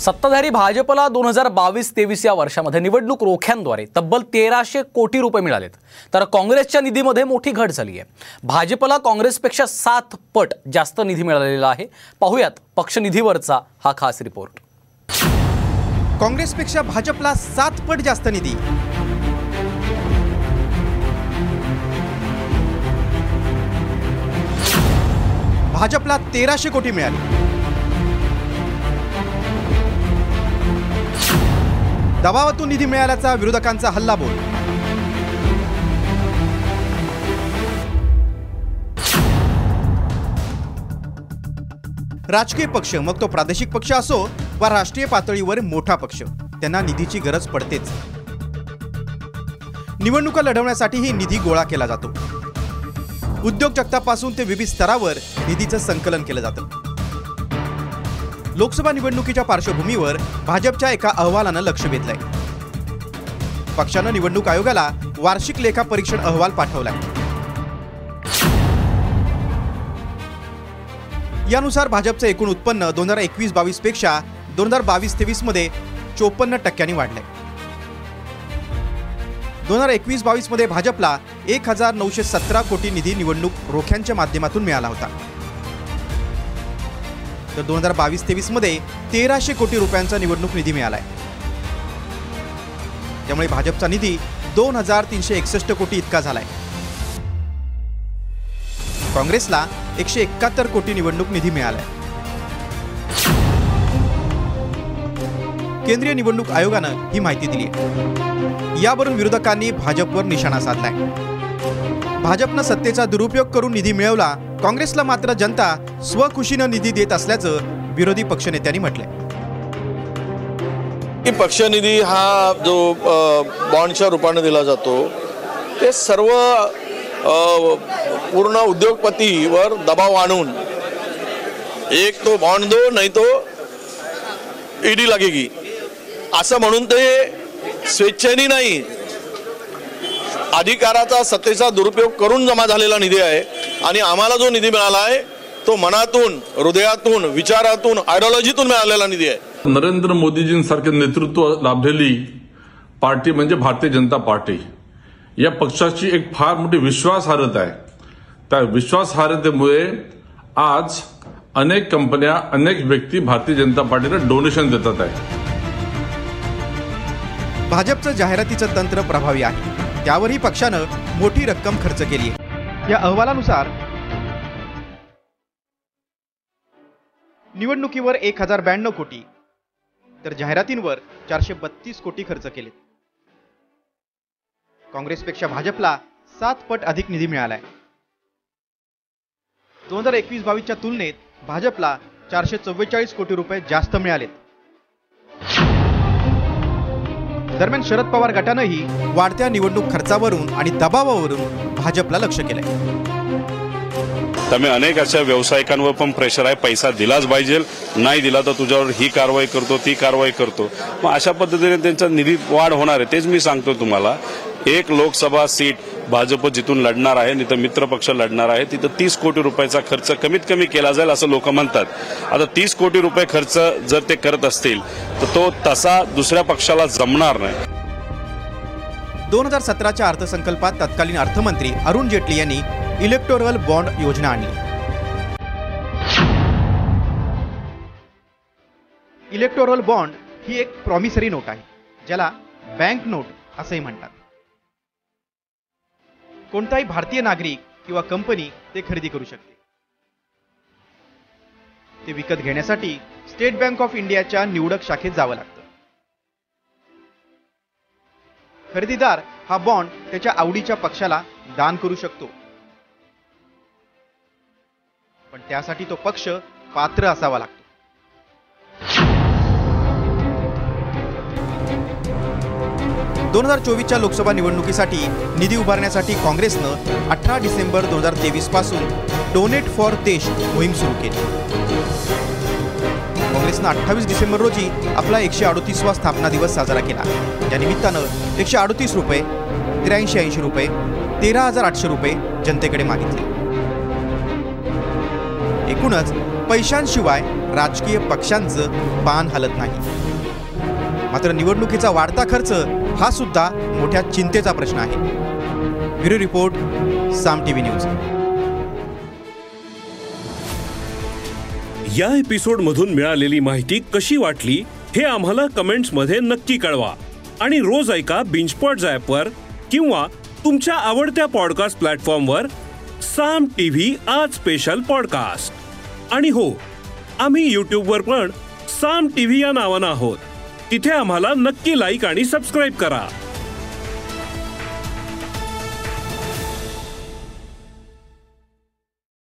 सत्ताधारी भाजपला दोन हजार बावीस तेवीस या वर्षामध्ये निवडणूक रोख्यांद्वारे तब्बल तेराशे कोटी रुपये मिळालेत. तर काँग्रेसच्या निधीमध्ये मोठी घट झाली आहे. भाजपला काँग्रेसपेक्षा सात पट जास्त निधी मिळालेला आहे. पाहुयात पक्षनिधीवरचा हा खास रिपोर्ट. काँग्रेसपेक्षा भाजपला सात पट जास्त निधी. भाजपला तेराशे कोटी मिळाले. दबावातून निधी मिळाल्याचा विरोधकांचा हल्लाबोल. राजकीय पक्ष मग तो प्रादेशिक पक्ष असो वा राष्ट्रीय पातळीवर मोठा पक्ष त्यांना निधीची गरज पडतेच. निवडणुका लढवण्यासाठीही निधी गोळा केला जातो. उद्योग जगतापासून ते विविध स्तरावर निधीचं संकलन केलं जातं. लोकसभा निवडणुकीच्या पार्श्वभूमीवर भाजपच्या एका अहवालानं लक्ष वेधलंय. पक्षानं निवडणूक आयोगाला वार्षिक लेखा परीक्षण अहवाल पाठवलाय. यानुसार भाजपचं एकूण उत्पन्न दोन हजार एकवीस बावीसपेक्षा दोन हजार बावीस तेवीसमध्ये चोपन्न टक्क्यांनी वाढलंय. दोन हजार एकवीस बावीसमध्ये भाजपला एक हजार नऊशे सतरा कोटी निधी निवडणूक रोख्यांच्या माध्यमातून मिळाला होता. तर दोन हजार बावीस तेवीसमध्ये तेराशे कोटी रुपयांचा निवडणूक निधी मिळालाय. त्यामुळे भाजपचा निधी दोन हजार तीनशे एकसष्ट कोटी इतका झालाय. काँग्रेसला एकशे एकाहत्तर कोटी निवडणूक निधी मिळालाय. केंद्रीय निवडणूक आयोगानं ही माहिती दिली यावरून विरोधकांनी भाजपवर निशाणा साधलाय. भाजपनं सत्तेचा दुरुपयोग करून निधी मिळवला काँग्रेसला मात्र जनता स्वखुशीनं निधी देत असल्याचं विरोधी पक्षनेत्यांनी म्हटलंय. की पक्षनिधी हा जो बॉन्डच्या रूपाने दिला जातो ते सर्व पूर्ण उद्योगपतीवर दबाव आणून एक तो बॉन्ड दो नाही तो ईडी लागेगी. असं म्हणून ते स्वेच्छेने नाही अधिकाराचा सत्तेचा दुरुपयोग करून जमा झालेला निधी आहे आणि आम्हाला जो निधी मिळाला आहे तो मनातून हृदयातून विचारातून आयडिओलॉजीतून मिळालेला निधी आहे. नरेंद्र मोदीजींसारखे नेतृत्व लाभलेली पार्टी म्हणजे भारतीय जनता पार्टी. या पक्षाची एक फार मोठी विश्वासार्हता आहे. त्या विश्वासार्हतेमुळे आज अनेक कंपन्या अनेक व्यक्ती भारतीय जनता पार्टीला डोनेशन देतात आहे. भाजपचं जाहिरातीचं तंत्र प्रभावी आहे. त्यावरही पक्षानं मोठी रक्कम खर्च केली या अहवालानुसार निवडणुकीवर एक हजार ब्याण्णव कोटी तर जाहिरातींवर चारशे बत्तीस कोटी खर्च केले काँग्रेसपेक्षा भाजपला सात पट अधिक निधी मिळालाय. दोन हजार एकवीस बावीसच्या तुलनेत भाजपला चारशे चव्वेचाळीस कोटी रुपये जास्त मिळालेत. दरम्यान शरद पवार गटानंही वाढत्या निवडणूक खर्चावरून आणि दबावावरून भाजपला लक्ष केलंय. त्यामुळे अनेक अशा व्यावसायिकांवर पण प्रेशर आहे. पैसा दिलाच पाहिजे. नाही दिला तर तुझ्यावर ही कारवाई करतो ती कारवाई करतो. मग अशा पद्धतीने त्यांचा निधी वाढ होणार आहे तेच मी सांगतो तुम्हाला. एक लोकसभा सीट भाजप जिथून लढणार आहे नाही तर लढणार आहे तिथं तीस कोटी रुपयाचा खर्च कमीत कमी केला जाईल असं लोक म्हणतात. आता तीस कोटी रुपये खर्च जर ते करत असतील तर तो तसा दुसऱ्या पक्षाला जमणार नाही. दोन हजार सतराच्या अर्थसंकल्पात तत्कालीन अर्थमंत्री अरुण जेटली यांनी इलेक्टोरल बॉन्ड योजना आणली. इलेक्टोरल बॉन्ड ही एक प्रॉमिसरी नोट आहे ज्याला बँक नोट असंही म्हणतात. कोणताही भारतीय नागरिक किंवा कंपनी ते खरेदी करू शकते. ते विकत घेण्यासाठी स्टेट बँक ऑफ इंडियाच्या निवडक शाखेत जावं लागतं. खरेदीदार हा बॉन्ड त्याच्या आवडीच्या पक्षाला दान करू शकतो. पण त्यासाठी तो पक्ष पात्र असावा लागतो. दोन हजार चोवीसच्या लोकसभा निवडणुकीसाठी निधी उभारण्यासाठी काँग्रेसनं अठरा डिसेंबर दोन हजार तेवीसपासून डोनेट फॉर देश मोहीम सुरू केली. काँग्रेसनं अठ्ठावीस डिसेंबर रोजी आपला एकशे अडोतीसवा स्थापना दिवस साजरा केला. या निमित्तानं एकशे अडोतीस रुपये त्र्याऐंशी ऐंशी रुपये तेरा हजार आठशे रुपये जनतेकडे मागितले. एकूणच पैशांशिवाय राजकीय पक्षांचं पान हलत नाही. मात्र निवडणुकीचा वाढता खर्च हा सुद्धा मोठ्या चिंतेचा प्रश्न आहे. Bureau report Saam T V news. या एपिसोड मधून मिळालेली माहिती कशी वाटली हे आम्हाला कमेंट्समध्ये नक्की कळवा. आणि रोज ऐका बिंचपॉट वर किंवा तुमच्या आवडत्या पॉडकास्ट प्लॅटफॉर्मवर साम टीव्ही आज स्पेशल पॉडकास्ट आणि हो आम्ही यूट्यूबवर पण साम टीव्ही या नावानं आहोत. तिथे आम्हाला नक्की लाईक आणि सबस्क्राईब करा.